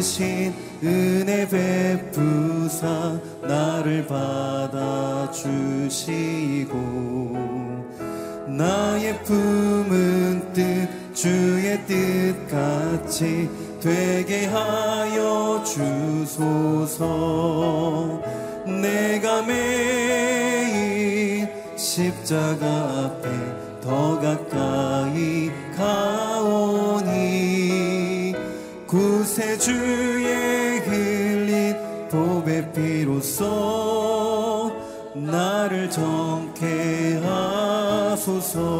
넓으신 은혜 베푸사 나를 받아주시고 나의 품은 뜻 주의 뜻 같이 되게 하여 주소서. 내가 매일 십자가 앞에 더 가까이 가오니 구세주의 흘린 피로써 나를 정케 하소서.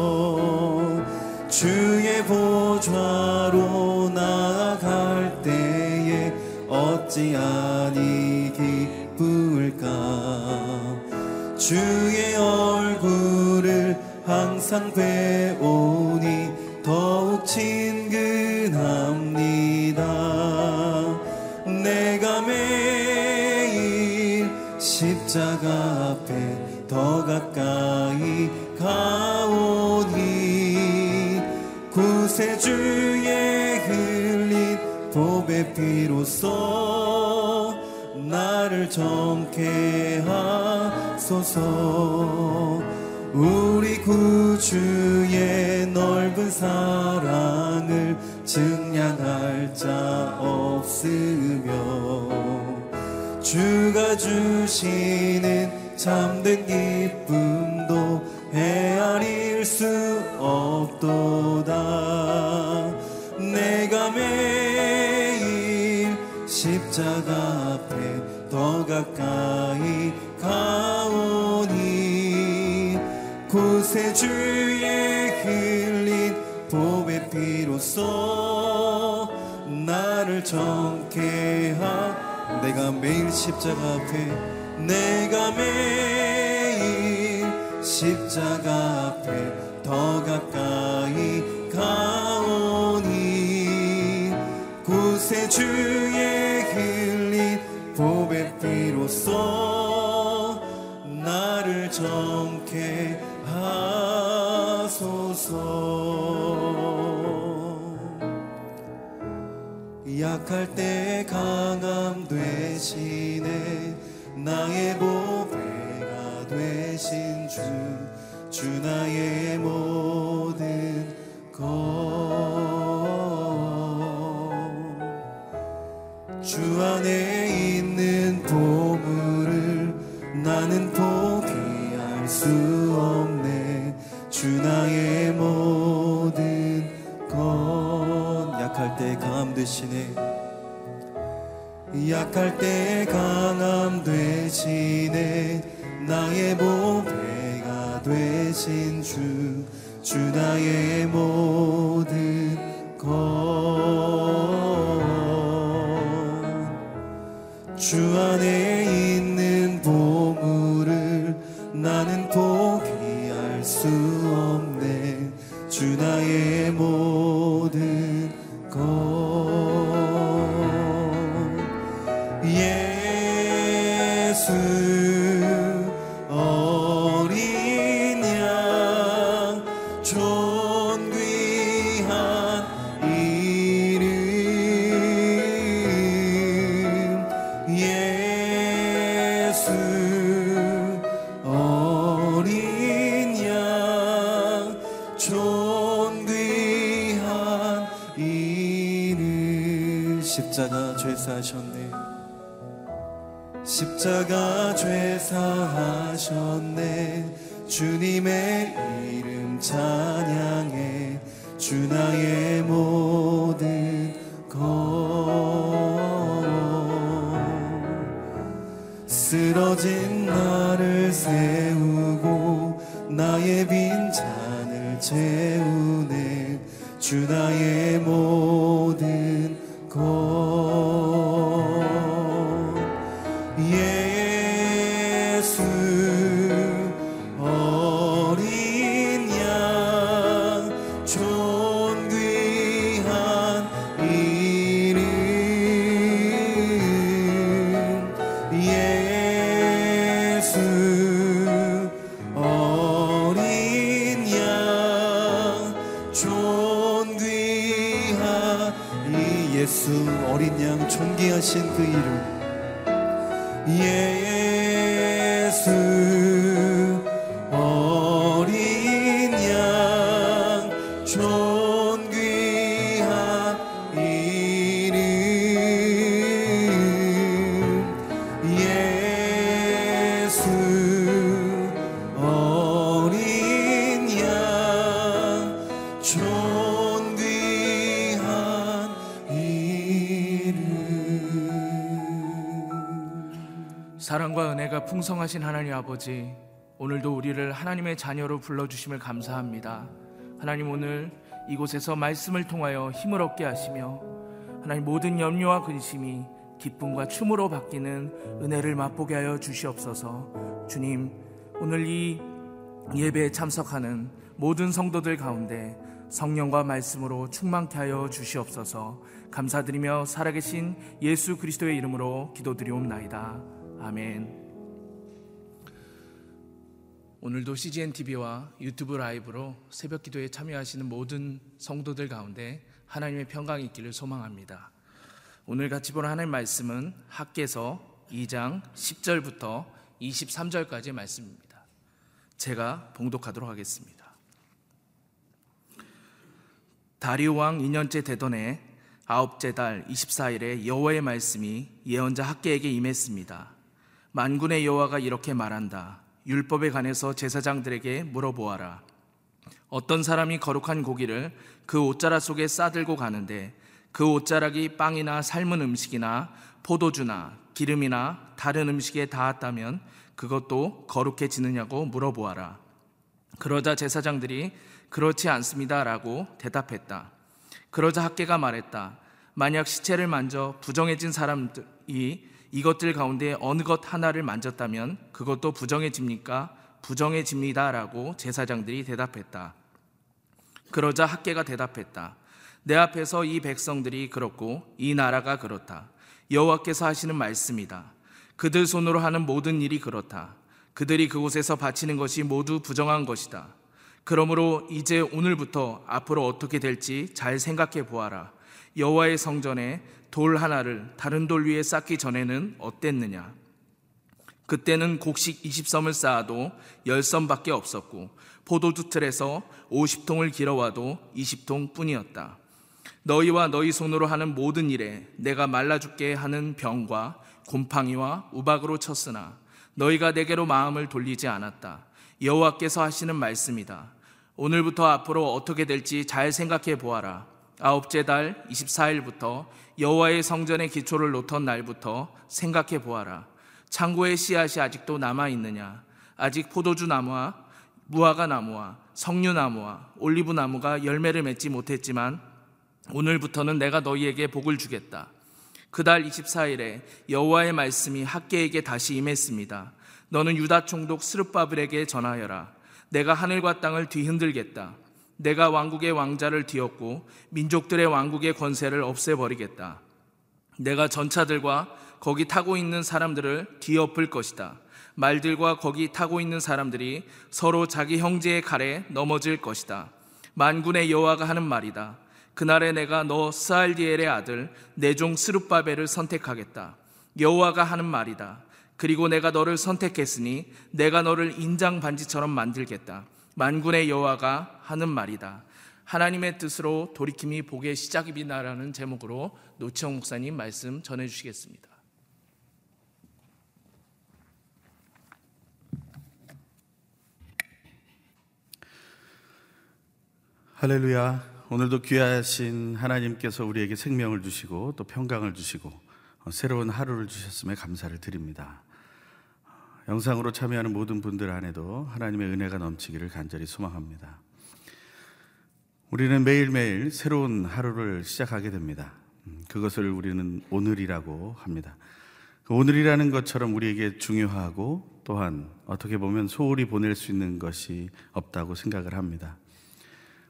주의 보좌로 나아갈 때에 어찌 아니 기쁠까? 주의 얼굴을 항상 배우 십자가 앞에 더 가까이 가오니 구세주의 흘린 보배 피로써 나를 정케 하소서. 우리 구주의 넓은 사랑을 증량할 자 없으며 주가 주시는 참된 기쁨도 헤아릴 수 없도다. 내가 매일 십자가 앞에 더 가까이 가오니 구세주의 흘린 보배 피로써 나를 정케 하 내가 매일 십자가 앞에 내가 매일 십자가 앞에 더 가까이 가오니 구세주의 흘린 보배 피로써 나를 정케 하소서. 약할 때 강함 나의 모든 것주 안에 있는 보물을 나는 포기할 수 없네. 주 나의 모든 것 약할 때 강함 되시네. 약할 때 강함 되시네. 나의 보 되신 주, 주 나의 모든 것 주 안에 주님의 이름 찬양해. 주 나의 모 풍성하신 하나님 아버지, 오늘도 우리를 하나님의 자녀로 불러주심을 감사합니다. 하나님 오늘 이곳에서 말씀을 통하여 힘을 얻게 하시며, 하나님 모든 염려와 근심이 기쁨과 춤으로 바뀌는 은혜를 맛보게 하여 주시옵소서. 주님, 오늘 이 예배에 참석하는 모든 성도들 가운데 성령과 말씀으로 충만케 하여 주시옵소서. 감사드리며 살아계신 예수 그리스도의 이름으로 기도드리옵나이다. 아멘. 오늘도 CGN TV와 유튜브 라이브로 새벽 기도에 참여하시는 모든 성도들 가운데 하나님의 평강이 있기를 소망합니다. 오늘 같이 볼 하나님 말씀은 학계서 2장 10절부터 23절까지의 말씀입니다. 제가 봉독하도록 하겠습니다. 다리오 왕 2년째 되던 해 아홉째 달 24일에 여호와의 말씀이 예언자 학계에게 임했습니다. 만군의 여호와가 이렇게 말한다. 율법에 관해서 제사장들에게 물어보아라. 어떤 사람이 거룩한 고기를 그 옷자락 속에 싸들고 가는데 그 옷자락이 빵이나 삶은 음식이나 포도주나 기름이나 다른 음식에 닿았다면 그것도 거룩해지느냐고 물어보아라. 그러자 제사장들이 그렇지 않습니다라고 대답했다. 그러자 학계가 말했다. 만약 시체를 만져 부정해진 사람이 이것들 가운데 어느 것 하나를 만졌다면 그것도 부정해집니까? 부정해집니다라고 제사장들이 대답했다. 그러자 학계가 대답했다. 내 앞에서 이 백성들이 그렇고 이 나라가 그렇다. 여호와께서 하시는 말씀이다. 그들 손으로 하는 모든 일이 그렇다. 그들이 그곳에서 바치는 것이 모두 부정한 것이다. 그러므로 이제 오늘부터 앞으로 어떻게 될지 잘 생각해 보아라. 여호와의 성전에 돌 하나를 다른 돌 위에 쌓기 전에는 어땠느냐? 그때는 곡식 20섬을 쌓아도 10섬밖에 없었고 포도주 틀에서 50통을 길어와도 20통 뿐이었다. 너희와 너희 손으로 하는 모든 일에 내가 말라 죽게 하는 병과 곰팡이와 우박으로 쳤으나 너희가 내게로 마음을 돌리지 않았다. 여호와께서 하시는 말씀이다. 오늘부터 앞으로 어떻게 될지 잘 생각해 보아라. 아홉째 달 24일부터 여호와의 성전의 기초를 놓던 날부터 생각해 보아라. 창고의 씨앗이 아직도 남아 있느냐? 아직 포도주 나무와 무화과 나무와 석류 나무와 올리브 나무가 열매를 맺지 못했지만 오늘부터는 내가 너희에게 복을 주겠다. 그달 24일에 여호와의 말씀이 학계에게 다시 임했습니다. 너는 유다 총독 스룹바벨에게 전하여라. 내가 하늘과 땅을 뒤흔들겠다. 내가 왕국의 왕자를 뒤엎고 민족들의 왕국의 권세를 없애버리겠다. 내가 전차들과 거기 타고 있는 사람들을 뒤엎을 것이다. 말들과 거기 타고 있는 사람들이 서로 자기 형제의 칼에 넘어질 것이다. 만군의 여호와가 하는 말이다. 그날에 내가 너 스알디엘의 아들 내종 스룹바벨을 선택하겠다. 여호와가 하는 말이다. 그리고 내가 너를 선택했으니 내가 너를 인장 반지처럼 만들겠다. 만군의 여호와가 하는 말이다. 하나님의 뜻으로 돌이킴이 복의 시작이나라는 제목으로 노치영 목사님 말씀 전해 주시겠습니다. 할렐루야. 오늘도 귀하신 하나님께서 우리에게 생명을 주시고 또 평강을 주시고 새로운 하루를 주셨음에 감사를 드립니다. 영상으로 참여하는 모든 분들 안에도 하나님의 은혜가 넘치기를 간절히 소망합니다. 우리는 매일매일 새로운 하루를 시작하게 됩니다. 음, 그것을 우리는 오늘이라고 합니다. 그 오늘이라는 것처럼 우리에게 중요하고 또한 어떻게 보면 소홀히 보낼 수 있는 것이 없다고 생각을 합니다.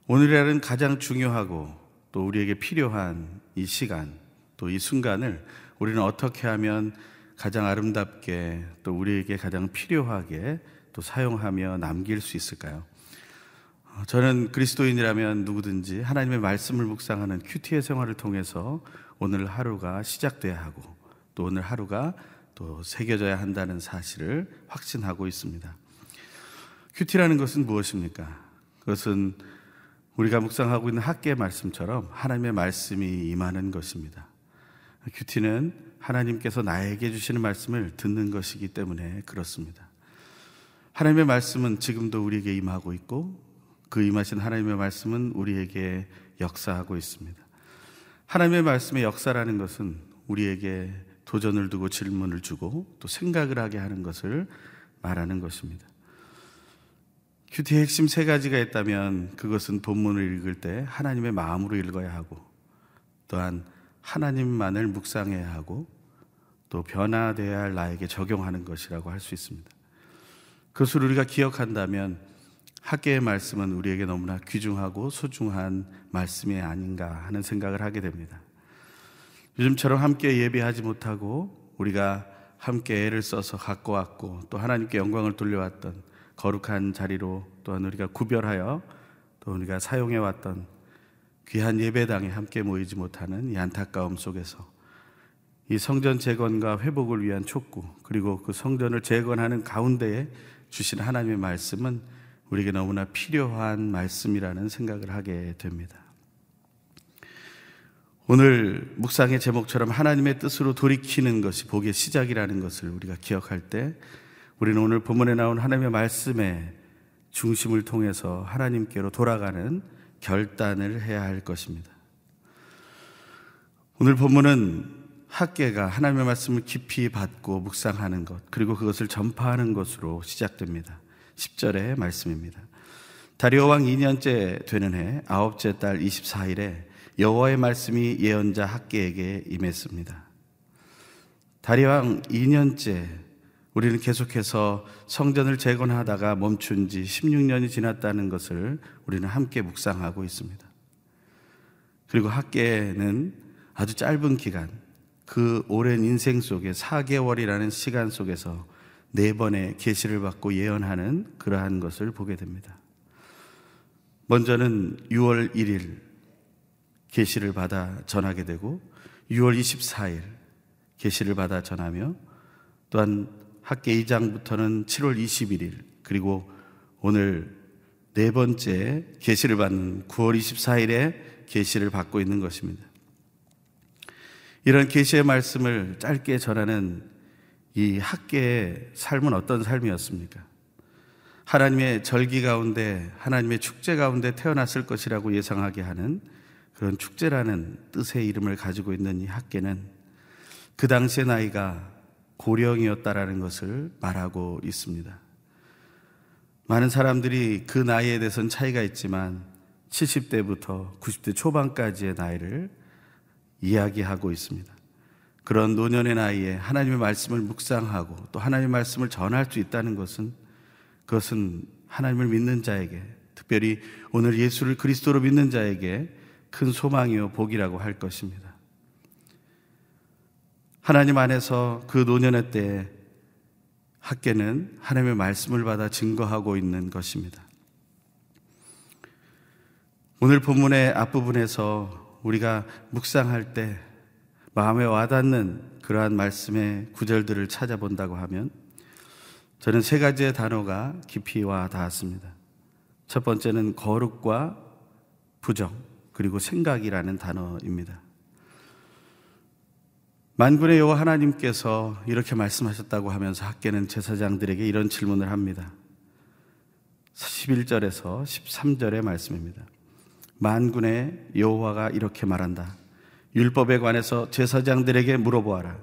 오늘이라는 가장 중요하고 또 우리에게 필요한 이 시간, 또 이 순간을 우리는 어떻게 하면 가장 아름답게 또 우리에게 가장 필요하게 또 사용하며 남길 수 있을까요? 어, 저는 그리스도인이라면 누구든지 하나님의 말씀을 묵상하는 큐티의 생활을 통해서 오늘 하루가 시작돼야 하고 또 오늘 하루가 또 새겨져야 한다는 사실을 확신하고 있습니다. 큐티라는 것은 무엇입니까? 그것은 우리가 묵상하고 있는 학개의 말씀처럼 하나님의 말씀이 임하는 것입니다. 큐티는 하나님께서 나에게 주시는 말씀을 듣는 것이기 때문에 그렇습니다. 하나님의 말씀은 지금도 우리에게 임하고 있고 그 임하신 하나님의 말씀은 우리에게 역사하고 있습니다. 하나님의 말씀의 역사라는 것은 우리에게 도전을 주고 질문을 주고 또 생각을 하게 하는 것을 말하는 것입니다. 큐티의 핵심 세 가지가 있다면 그것은 본문을 읽을 때 하나님의 마음으로 읽어야 하고 또한 하나님만을 묵상해야 하고 또 변화되어야 할 나에게 적용하는 것이라고 할 수 있습니다. 그것을 우리가 기억한다면 학계의 말씀은 우리에게 너무나 귀중하고 소중한 말씀이 아닌가 하는 생각을 하게 됩니다. 요즘처럼 함께 예배하지 못하고 우리가 함께 애를 써서 갖고 왔고 또 하나님께 영광을 돌려왔던 거룩한 자리로 또한 우리가 구별하여 또 우리가 사용해 왔던 귀한 예배당에 함께 모이지 못하는 이 안타까움 속에서 이 성전 재건과 회복을 위한 촉구 그리고 그 성전을 재건하는 가운데에 주신 하나님의 말씀은 우리에게 너무나 필요한 말씀이라는 생각을 하게 됩니다. 오늘 묵상의 제목처럼 하나님의 뜻으로 돌이키는 것이 복의 시작이라는 것을 우리가 기억할 때 우리는 오늘 본문에 나온 하나님의 말씀의 중심을 통해서 하나님께로 돌아가는 결단을 해야 할 것입니다. 오늘 본문은 학계가 하나님의 말씀을 깊이 받고 묵상하는 것, 그리고 그것을 전파하는 것으로 시작됩니다. 10절의 말씀입니다. 다리오 왕 2년째 되는 해 아홉째 달 24일에 여호와의 말씀이 예언자 학계에게 임했습니다. 다리오 왕 2년째 우리는 계속해서 성전을 재건하다가 멈춘 지 16년이 지났다는 것을 우리는 함께 묵상하고 있습니다. 그리고 학계는 아주 짧은 기간, 그 오랜 인생 속에 4개월이라는 시간 속에서 네 번의 계시를 받고 예언하는 그러한 것을 보게 됩니다. 먼저는 6월 1일 계시를 받아 전하게 되고 6월 24일 계시를 받아 전하며 또한 학계 2장부터는 7월 21일 그리고 오늘 네 번째 계시를 받는 9월 24일에 계시를 받고 있는 것입니다. 이런 계시의 말씀을 짧게 전하는 이 학계의 삶은 어떤 삶이었습니까? 하나님의 절기 가운데 하나님의 축제 가운데 태어났을 것이라고 예상하게 하는 그런 축제라는 뜻의 이름을 가지고 있는 이 학계는 그 당시의 나이가 고령이었다라는 것을 말하고 있습니다. 많은 사람들이 그 나이에 대해서는 차이가 있지만 70대부터 90대 초반까지의 나이를 이야기하고 있습니다. 그런 노년의 나이에 하나님의 말씀을 묵상하고 또 하나님의 말씀을 전할 수 있다는 것은 그것은 하나님을 믿는 자에게 특별히 오늘 예수를 그리스도로 믿는 자에게 큰 소망이요 복이라고 할 것입니다. 하나님 안에서 그 노년의 때 학개는 하나님의 말씀을 받아 증거하고 있는 것입니다. 오늘 본문의 앞부분에서 우리가 묵상할 때 마음에 와닿는 그러한 말씀의 구절들을 찾아본다고 하면 저는 세 가지의 단어가 깊이 와 닿았습니다. 첫 번째는 거룩과 부정, 그리고 생각이라는 단어입니다. 만군의 여호와 하나님께서 이렇게 말씀하셨다고 하면서 학계는 제사장들에게 이런 질문을 합니다. 11절에서 13절의 말씀입니다. 만군의 여호와가 이렇게 말한다. 율법에 관해서 제사장들에게 물어보아라.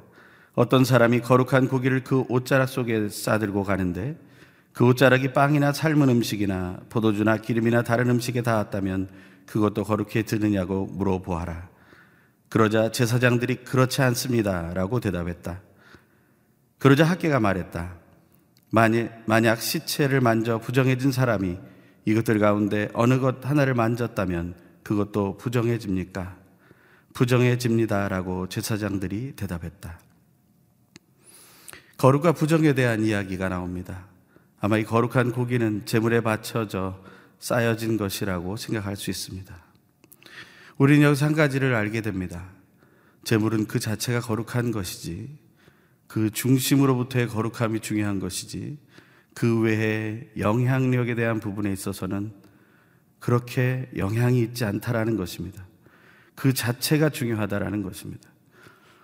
어떤 사람이 거룩한 고기를 그 옷자락 속에 싸들고 가는데 그 옷자락이 빵이나 삶은 음식이나 포도주나 기름이나 다른 음식에 닿았다면 그것도 거룩해 드느냐고 물어보아라. 그러자 제사장들이 그렇지 않습니다. 라고 대답했다. 그러자 학계가 말했다. 만약, 만약 시체를 만져 부정해진 사람이 이것들 가운데 어느 것 하나를 만졌다면 그것도 부정해집니까? 부정해집니다. 라고 제사장들이 대답했다. 거룩과 부정에 대한 이야기가 나옵니다. 아마 이 거룩한 고기는 제물에 바쳐져 쌓여진 것이라고 생각할 수 있습니다. 우리는 여기서 한 가지를 알게 됩니다. 제물은 그 자체가 거룩한 것이지, 그 중심으로부터의 거룩함이 중요한 것이지, 그 외에 영향력에 대한 부분에 있어서는 그렇게 영향이 있지 않다라는 것입니다. 그 자체가 중요하다라는 것입니다.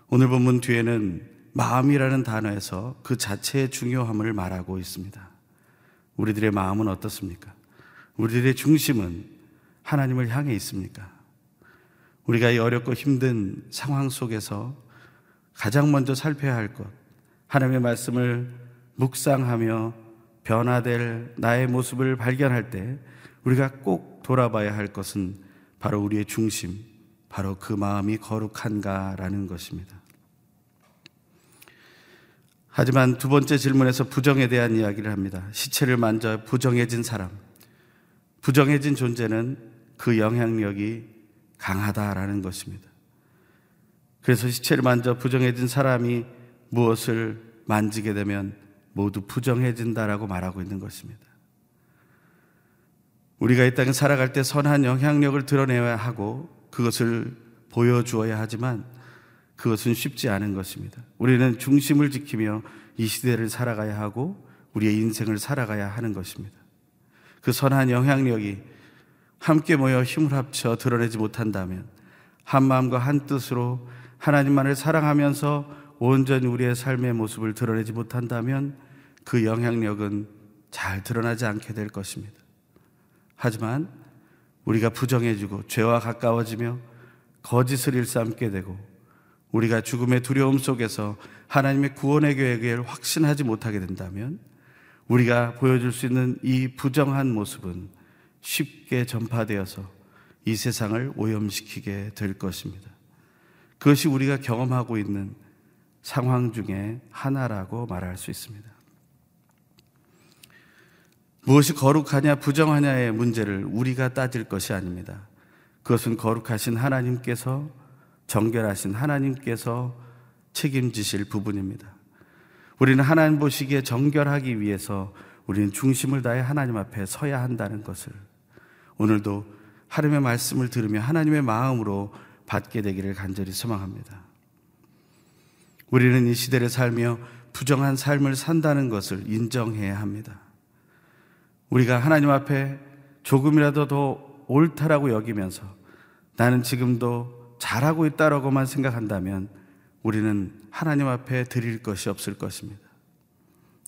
오늘 본문 뒤에는 마음이라는 단어에서 그 자체의 중요함을 말하고 있습니다. 우리들의 마음은 어떻습니까? 우리들의 중심은 하나님을 향해 있습니까? 우리가 이 어렵고 힘든 상황 속에서 가장 먼저 살펴야 할 것, 하나님의 말씀을 묵상하며 변화될 나의 모습을 발견할 때 우리가 꼭 돌아봐야 할 것은 바로 우리의 중심, 바로 그 마음이 거룩한가라는 것입니다. 하지만 두 번째 질문에서 부정에 대한 이야기를 합니다. 시체를 만져 부정해진 사람. 부정해진 존재는 그 영향력이 강하다라는 것입니다. 그래서 시체를 만져 부정해진 사람이 무엇을 만지게 되면 모두 부정해진다라고 말하고 있는 것입니다. 우리가 이 땅에 살아갈 때 선한 영향력을 드러내야 하고 그것을 보여주어야 하지만 그것은 쉽지 않은 것입니다. 우리는 중심을 지키며 이 시대를 살아가야 하고 우리의 인생을 살아가야 하는 것입니다. 그 선한 영향력이 함께 모여 힘을 합쳐 드러내지 못한다면 한 마음과 한 뜻으로 하나님만을 사랑하면서 온전히 우리의 삶의 모습을 드러내지 못한다면 그 영향력은 잘 드러나지 않게 될 것입니다. 하지만 우리가 부정해지고 죄와 가까워지며 거짓을 일삼게 되고 우리가 죽음의 두려움 속에서 하나님의 구원의 계획을 확신하지 못하게 된다면 우리가 보여줄 수 있는 이 부정한 모습은 쉽게 전파되어서 이 세상을 오염시키게 될 것입니다. 그것이 우리가 경험하고 있는 상황 중에 하나라고 말할 수 있습니다. 무엇이 거룩하냐, 부정하냐의 문제를 우리가 따질 것이 아닙니다. 그것은 거룩하신 하나님께서 정결하신 하나님께서 책임지실 부분입니다. 우리는 하나님 보시기에 정결하기 위해서 우리는 중심을 다해 하나님 앞에 서야 한다는 것을 오늘도 하나님의 말씀을 들으며 하나님의 마음으로 받게 되기를 간절히 소망합니다. 우리는 이 시대를 살며 부정한 삶을 산다는 것을 인정해야 합니다. 우리가 하나님 앞에 조금이라도 더 옳다라고 여기면서 나는 지금도 잘하고 있다라고만 생각한다면 우리는 하나님 앞에 드릴 것이 없을 것입니다.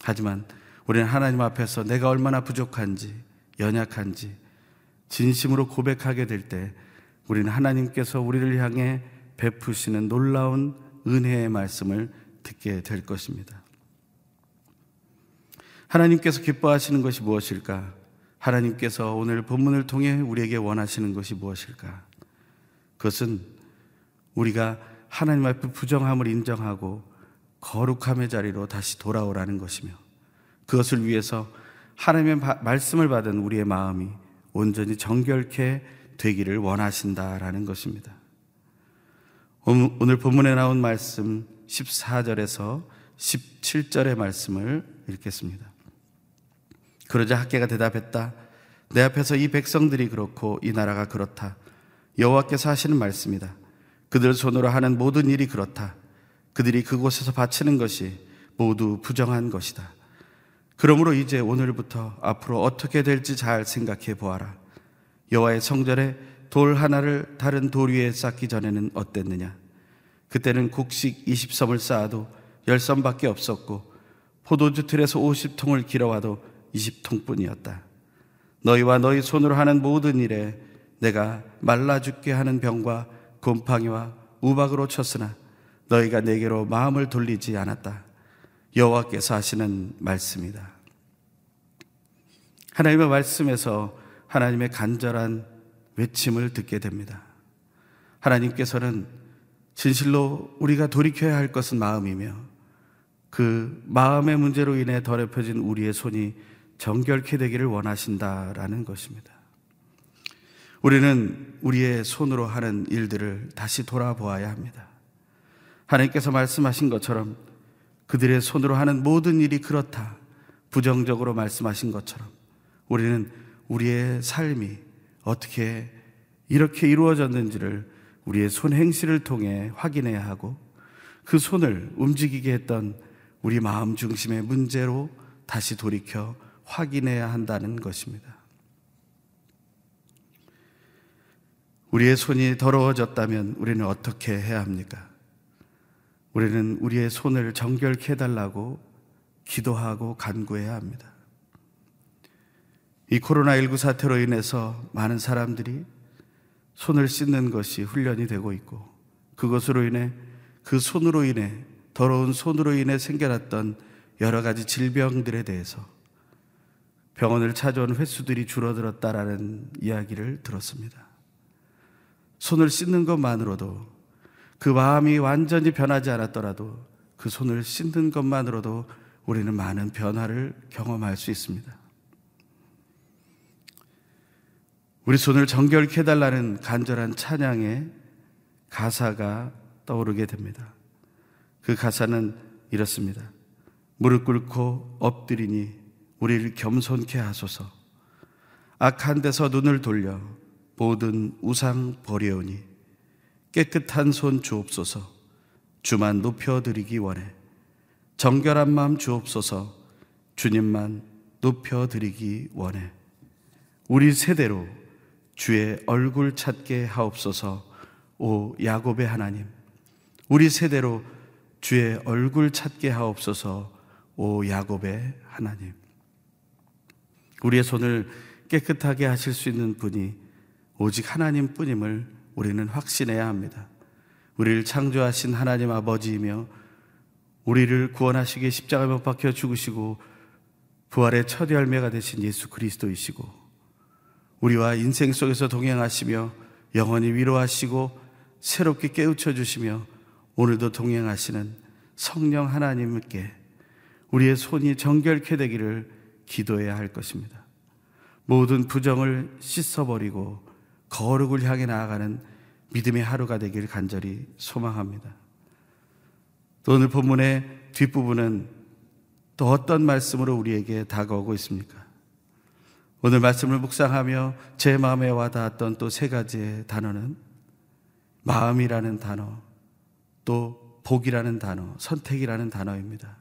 하지만 우리는 하나님 앞에서 내가 얼마나 부족한지, 연약한지, 진심으로 고백하게 될 때 우리는 하나님께서 우리를 향해 베푸시는 놀라운 은혜의 말씀을 듣게 될 것입니다. 하나님께서 기뻐하시는 것이 무엇일까? 하나님께서 오늘 본문을 통해 우리에게 원하시는 것이 무엇일까? 그것은 우리가 하나님 앞에 부정함을 인정하고 거룩함의 자리로 다시 돌아오라는 것이며 그것을 위해서 하나님의 말씀을 받은 우리의 마음이 온전히 정결케 되기를 원하신다라는 것입니다. 오늘 본문에 나온 말씀 14절에서 17절의 말씀을 읽겠습니다. 그러자 학계가 대답했다. 내 앞에서 이 백성들이 그렇고 이 나라가 그렇다. 여호와께서 하시는 말씀이다. 그들 손으로 하는 모든 일이 그렇다. 그들이 그곳에서 바치는 것이 모두 부정한 것이다. 그러므로 이제 오늘부터 앞으로 어떻게 될지 잘 생각해 보아라. 여호와의 성전에 돌 하나를 다른 돌 위에 쌓기 전에는 어땠느냐? 그때는 곡식 20섬을 쌓아도 10섬밖에 없었고 포도주 틀에서 50통을 길어와도 20통뿐이었다. 너희와 너희 손으로 하는 모든 일에 내가 말라 죽게 하는 병과 곰팡이와 우박으로 쳤으나 너희가 내게로 마음을 돌리지 않았다. 여호와께서 하시는 말씀이다. 하나님의 말씀에서 하나님의 간절한 외침을 듣게 됩니다. 하나님께서는 진실로 우리가 돌이켜야 할 것은 마음이며 그 마음의 문제로 인해 더럽혀진 우리의 손이 정결케 되기를 원하신다라는 것입니다. 우리는 우리의 손으로 하는 일들을 다시 돌아보아야 합니다. 하나님께서 말씀하신 것처럼 그들의 손으로 하는 모든 일이 그렇다. 부정적으로 말씀하신 것처럼 우리는 우리의 삶이 어떻게 이렇게 이루어졌는지를 우리의 손 행실을 통해 확인해야 하고 그 손을 움직이게 했던 우리 마음 중심의 문제로 다시 돌이켜 확인해야 한다는 것입니다. 우리의 손이 더러워졌다면 우리는 어떻게 해야 합니까? 우리는 우리의 손을 정결케 해달라고 기도하고 간구해야 합니다. 이 코로나19 사태로 인해서 많은 사람들이 손을 씻는 것이 훈련이 되고 있고 그것으로 인해 그 손으로 인해 더러운 손으로 인해 생겨났던 여러 가지 질병들에 대해서 병원을 찾아온 횟수들이 줄어들었다라는 이야기를 들었습니다. 손을 씻는 것만으로도 그 마음이 완전히 변하지 않았더라도 그 손을 씻는 것만으로도 우리는 많은 변화를 경험할 수 있습니다. 우리 손을 정결케 해달라는 간절한 찬양의 가사가 떠오르게 됩니다. 그 가사는 이렇습니다. 무릎 꿇고 엎드리니 우리를 겸손케 하소서. 악한 데서 눈을 돌려 모든 우상 버려오니 깨끗한 손 주옵소서. 주만 높여드리기 원해. 정결한 마음 주옵소서. 주님만 높여드리기 원해. 우리 세대로 주의 얼굴 찾게 하옵소서 오 야곱의 하나님 우리 세대로 주의 얼굴 찾게 하옵소서 오 야곱의 하나님 우리의 손을 깨끗하게 하실 수 있는 분이 오직 하나님 뿐임을 우리는 확신해야 합니다. 우리를 창조하신 하나님 아버지이며 우리를 구원하시기에 십자가에 못 박혀 죽으시고 부활의 첫 열매가 되신 예수 그리스도이시고 우리와 인생 속에서 동행하시며 영원히 위로하시고 새롭게 깨우쳐 주시며 오늘도 동행하시는 성령 하나님께 우리의 손이 정결케 되기를 기도해야 할 것입니다. 모든 부정을 씻어버리고 거룩을 향해 나아가는 믿음의 하루가 되길 간절히 소망합니다. 또 오늘 본문의 뒷부분은 또 어떤 말씀으로 우리에게 다가오고 있습니까? 오늘 말씀을 묵상하며 제 마음에 와닿았던 또 세 가지의 단어는 마음이라는 단어, 또 복이라는 단어, 선택이라는 단어입니다.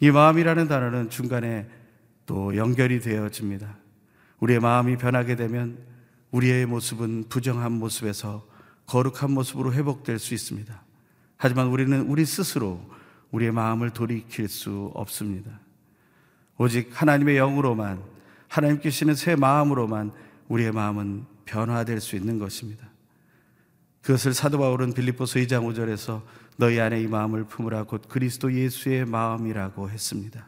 이 마음이라는 단어는 중간에 또 연결이 되어집니다. 우리의 마음이 변하게 되면 우리의 모습은 부정한 모습에서 거룩한 모습으로 회복될 수 있습니다. 하지만 우리는 우리 스스로 우리의 마음을 돌이킬 수 없습니다. 오직 하나님의 영으로만 하나님께 주시는 새 마음으로만 우리의 마음은 변화될 수 있는 것입니다. 그것을 사도 바울은 빌립보서 2장 5절에서 너희 안에 이 마음을 품으라 곧 그리스도 예수의 마음이라고 했습니다.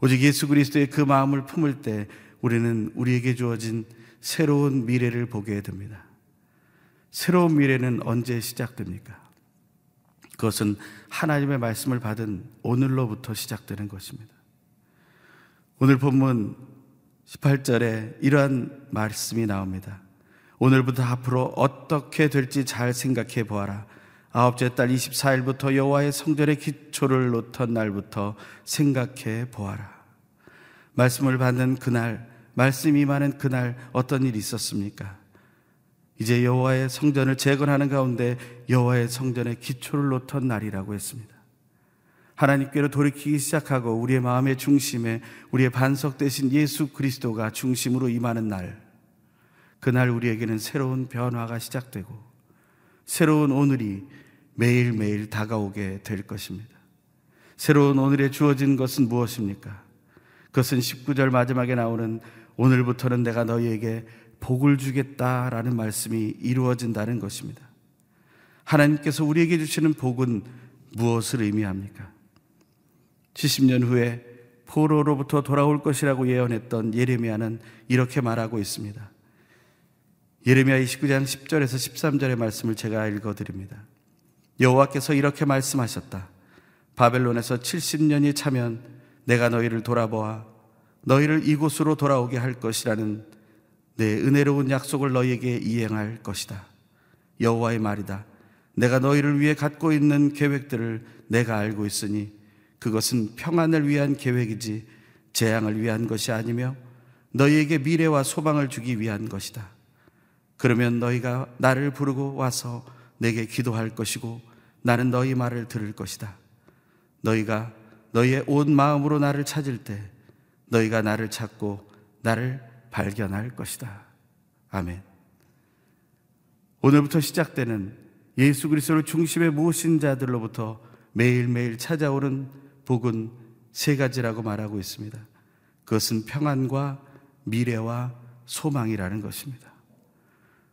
오직 예수 그리스도의 그 마음을 품을 때 우리는 우리에게 주어진 새로운 미래를 보게 됩니다. 새로운 미래는 언제 시작됩니까? 그것은 하나님의 말씀을 받은 오늘로부터 시작되는 것입니다. 오늘 본문 18절에 이러한 말씀이 나옵니다. 오늘부터 앞으로 어떻게 될지 잘 생각해 보아라. 아홉째 달 24일부터 여호와의 성전의 기초를 놓던 날부터 생각해 보아라. 말씀을 받는 그날, 말씀이 임하는 그날 어떤 일이 있었습니까? 이제 여호와의 성전을 재건하는 가운데 여호와의 성전의 기초를 놓던 날이라고 했습니다. 하나님께로 돌이키기 시작하고 우리의 마음의 중심에 우리의 반석 대신 예수 그리스도가 중심으로 임하는 날, 그날 우리에게는 새로운 변화가 시작되고 새로운 오늘이 매일매일 다가오게 될 것입니다. 새로운 오늘에 주어진 것은 무엇입니까? 그것은 19절 마지막에 나오는 오늘부터는 내가 너희에게 복을 주겠다라는 말씀이 이루어진다는 것입니다. 하나님께서 우리에게 주시는 복은 무엇을 의미합니까? 70년 후에 포로로부터 돌아올 것이라고 예언했던 예레미야는 이렇게 말하고 있습니다. 예레미야 29장 10절에서 13절의 말씀을 제가 읽어 드립니다. 여호와께서 이렇게 말씀하셨다. 바벨론에서 70년이 차면 내가 너희를 돌아보아 너희를 이곳으로 돌아오게 할 것이라는 내 은혜로운 약속을 너희에게 이행할 것이다. 여호와의 말이다. 내가 너희를 위해 갖고 있는 계획들을 내가 알고 있으니 그것은 평안을 위한 계획이지 재앙을 위한 것이 아니며 너희에게 미래와 소망을 주기 위한 것이다. 그러면 너희가 나를 부르고 와서 내게 기도할 것이고 나는 너희 말을 들을 것이다. 너희가 너희의 온 마음으로 나를 찾을 때 너희가 나를 찾고 나를 발견할 것이다. 아멘. 오늘부터 시작되는 예수 그리스도를 중심에 모신 자들로부터 매일매일 찾아오는 복은 세 가지라고 말하고 있습니다. 그것은 평안과 미래와 소망이라는 것입니다.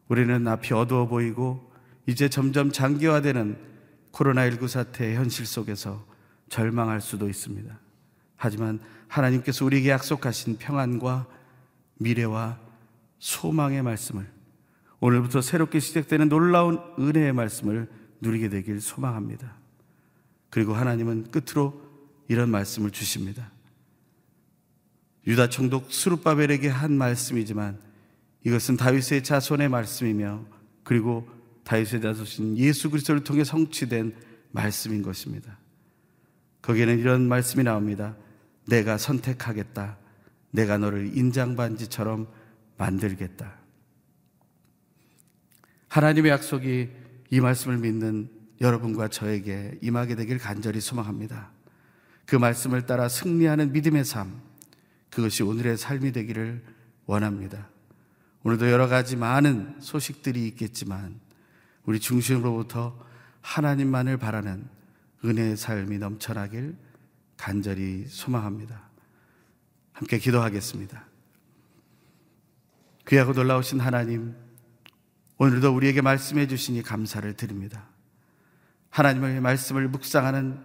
우리는 앞이 어두워 보이고 이제 점점 장기화되는 코로나19 사태의 현실 속에서 절망할 수도 있습니다. 하지만 하나님께서 우리에게 약속하신 평안과 미래와 소망의 말씀을 오늘부터 새롭게 시작되는 놀라운 은혜의 말씀을 누리게 되길 소망합니다. 그리고 하나님은 끝으로 이런 말씀을 주십니다. 유다 총독 수르바벨에게 한 말씀이지만 이것은 다윗의 자손의 말씀이며 그리고 다윗의 자손인 예수 그리스도를 통해 성취된 말씀인 것입니다. 거기에는 이런 말씀이 나옵니다. 내가 선택하겠다. 내가 너를 인장반지처럼 만들겠다. 하나님의 약속이 이 말씀을 믿는 여러분과 저에게 임하게 되길 간절히 소망합니다. 그 말씀을 따라 승리하는 믿음의 삶, 그것이 오늘의 삶이 되기를 원합니다. 오늘도 여러 가지 많은 소식들이 있겠지만 우리 중심으로부터 하나님만을 바라는 은혜의 삶이 넘쳐나길 간절히 소망합니다. 함께 기도하겠습니다. 귀하고 놀라우신 하나님, 오늘도 우리에게 말씀해 주시니 감사를 드립니다. 하나님의 말씀을 묵상하는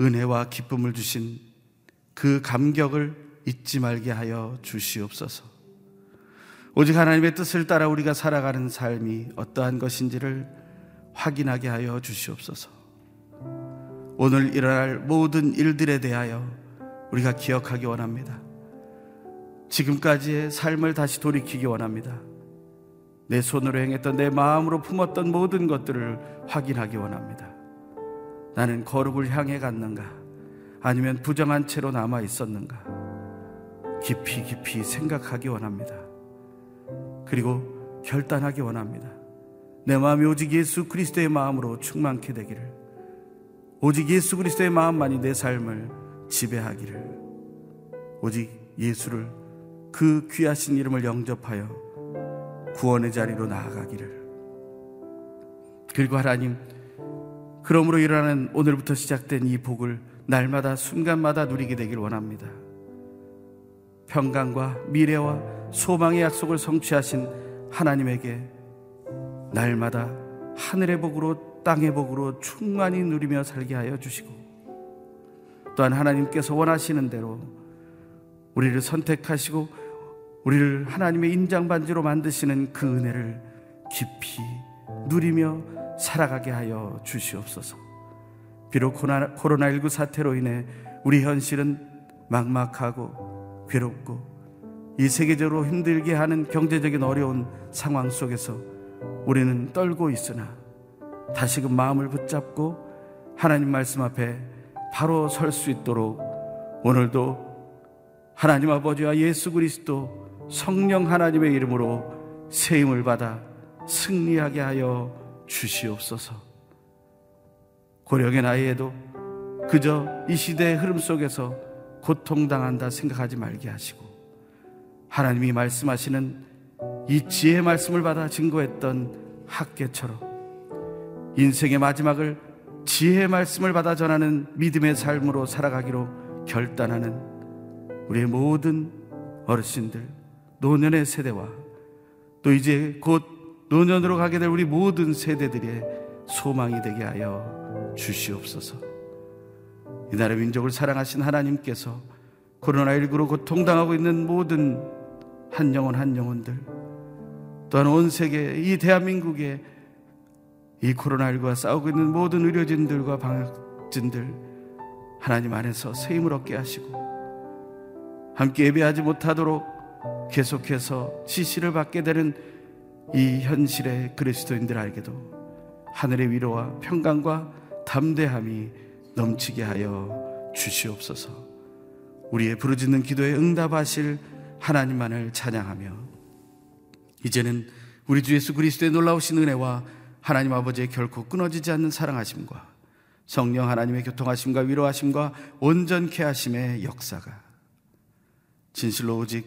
은혜와 기쁨을 주신 그 감격을 잊지 말게 하여 주시옵소서. 오직 하나님의 뜻을 따라 우리가 살아가는 삶이 어떠한 것인지를 확인하게 하여 주시옵소서. 오늘 일어날 모든 일들에 대하여 우리가 기억하기 원합니다. 지금까지의 삶을 다시 돌이키기 원합니다. 내 손으로 행했던 내 마음으로 품었던 모든 것들을 확인하기 원합니다. 나는 거룩을 향해 갔는가? 아니면 부정한 채로 남아 있었는가? 깊이 깊이 생각하기 원합니다. 그리고 결단하기 원합니다. 내 마음이 오직 예수 그리스도의 마음으로 충만케 되기를, 오직 예수 그리스도의 마음만이 내 삶을 지배하기를, 오직 예수를 그 귀하신 이름을 영접하여 구원의 자리로 나아가기를. 그리고 하나님, 그러므로 일어나는 오늘부터 시작된 이 복을 날마다 순간마다 누리게 되길 원합니다. 평강과 미래와 소망의 약속을 성취하신 하나님에게 날마다 하늘의 복으로 땅의 복으로 충만히 누리며 살게 하여 주시고 또한 하나님께서 원하시는 대로 우리를 선택하시고 우리를 하나님의 인장반지로 만드시는 그 은혜를 깊이 누리며 살아가게 하여 주시옵소서. 비록 코로나19 사태로 인해 우리 현실은 막막하고 괴롭고 이 세계적으로 힘들게 하는 경제적인 어려운 상황 속에서 우리는 떨고 있으나 다시금 마음을 붙잡고 하나님 말씀 앞에 바로 설 수 있도록 오늘도 하나님 아버지와 예수 그리스도 성령 하나님의 이름으로 새 힘을 받아 승리하게 하여 주시옵소서. 고령의 나이에도 그저 이 시대의 흐름 속에서 고통당한다 생각하지 말게 하시고 하나님이 말씀하시는 이 지혜의 말씀을 받아 증거했던 학계처럼 인생의 마지막을 지혜의 말씀을 받아 전하는 믿음의 삶으로 살아가기로 결단하는 우리의 모든 어르신들, 노년의 세대와 또 이제 곧 노년으로 가게 될 우리 모든 세대들의 소망이 되게 하여 주시옵소서. 이 나라 민족을 사랑하신 하나님께서 코로나19로 고통당하고 있는 모든 한 영혼 한 영혼들 또한 온 세계 이 대한민국에 이 코로나19와 싸우고 있는 모든 의료진들과 방역진들 하나님 안에서 새 힘을 얻게 하시고 함께 예배하지 못하도록 계속해서 지시를 받게 되는 이 현실의 그리스도인들 알게도 하늘의 위로와 평강과 담대함이 넘치게 하여 주시옵소서. 우리의 부르짖는 기도에 응답하실 하나님만을 찬양하며 이제는 우리 주 예수 그리스도의 놀라우신 은혜와 하나님 아버지의 결코 끊어지지 않는 사랑하심과 성령 하나님의 교통하심과 위로하심과 온전케 하심의 역사가 진실로 오직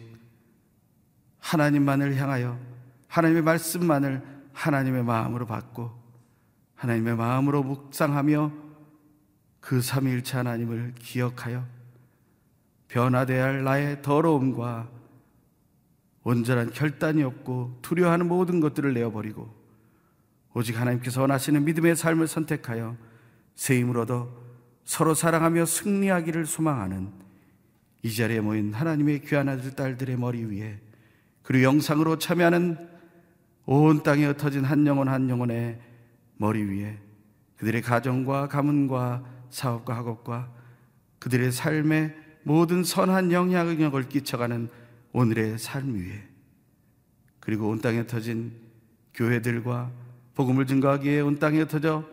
하나님만을 향하여 하나님의 말씀만을 하나님의 마음으로 받고 하나님의 마음으로 묵상하며 그 삼위일체 하나님을 기억하여 변화되어야 할 나의 더러움과 온전한 결단이 없고 두려워하는 모든 것들을 내어버리고 오직 하나님께서 원하시는 믿음의 삶을 선택하여 새 얻어 서로 사랑하며 승리하기를 소망하는 이 자리에 모인 하나님의 귀한 아들 딸들의 머리 위에 그리고 영상으로 참여하는 온 땅에 흩어진 한 영혼 한 영혼의 머리 위에 그들의 가정과 가문과 사업과 학업과 그들의 삶에 모든 선한 영향력을 끼쳐가는 오늘의 삶 위에 그리고 온 땅에 터진 교회들과 복음을 증거하기 위해 온 땅에 터져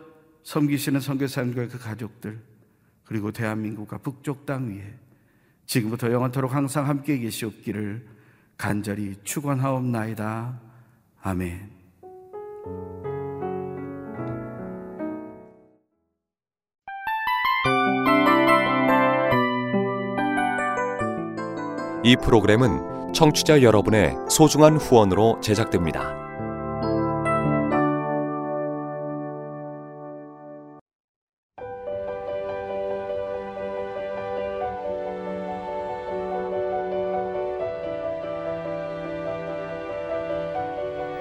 섬기시는 선교사님과 그 가족들 그리고 대한민국과 북쪽 땅 위에 지금부터 영원토록 항상 함께 계시옵기를 간절히 축원하옵나이다. 아멘. 이 프로그램은 청취자 여러분의 소중한 후원으로 제작됩니다.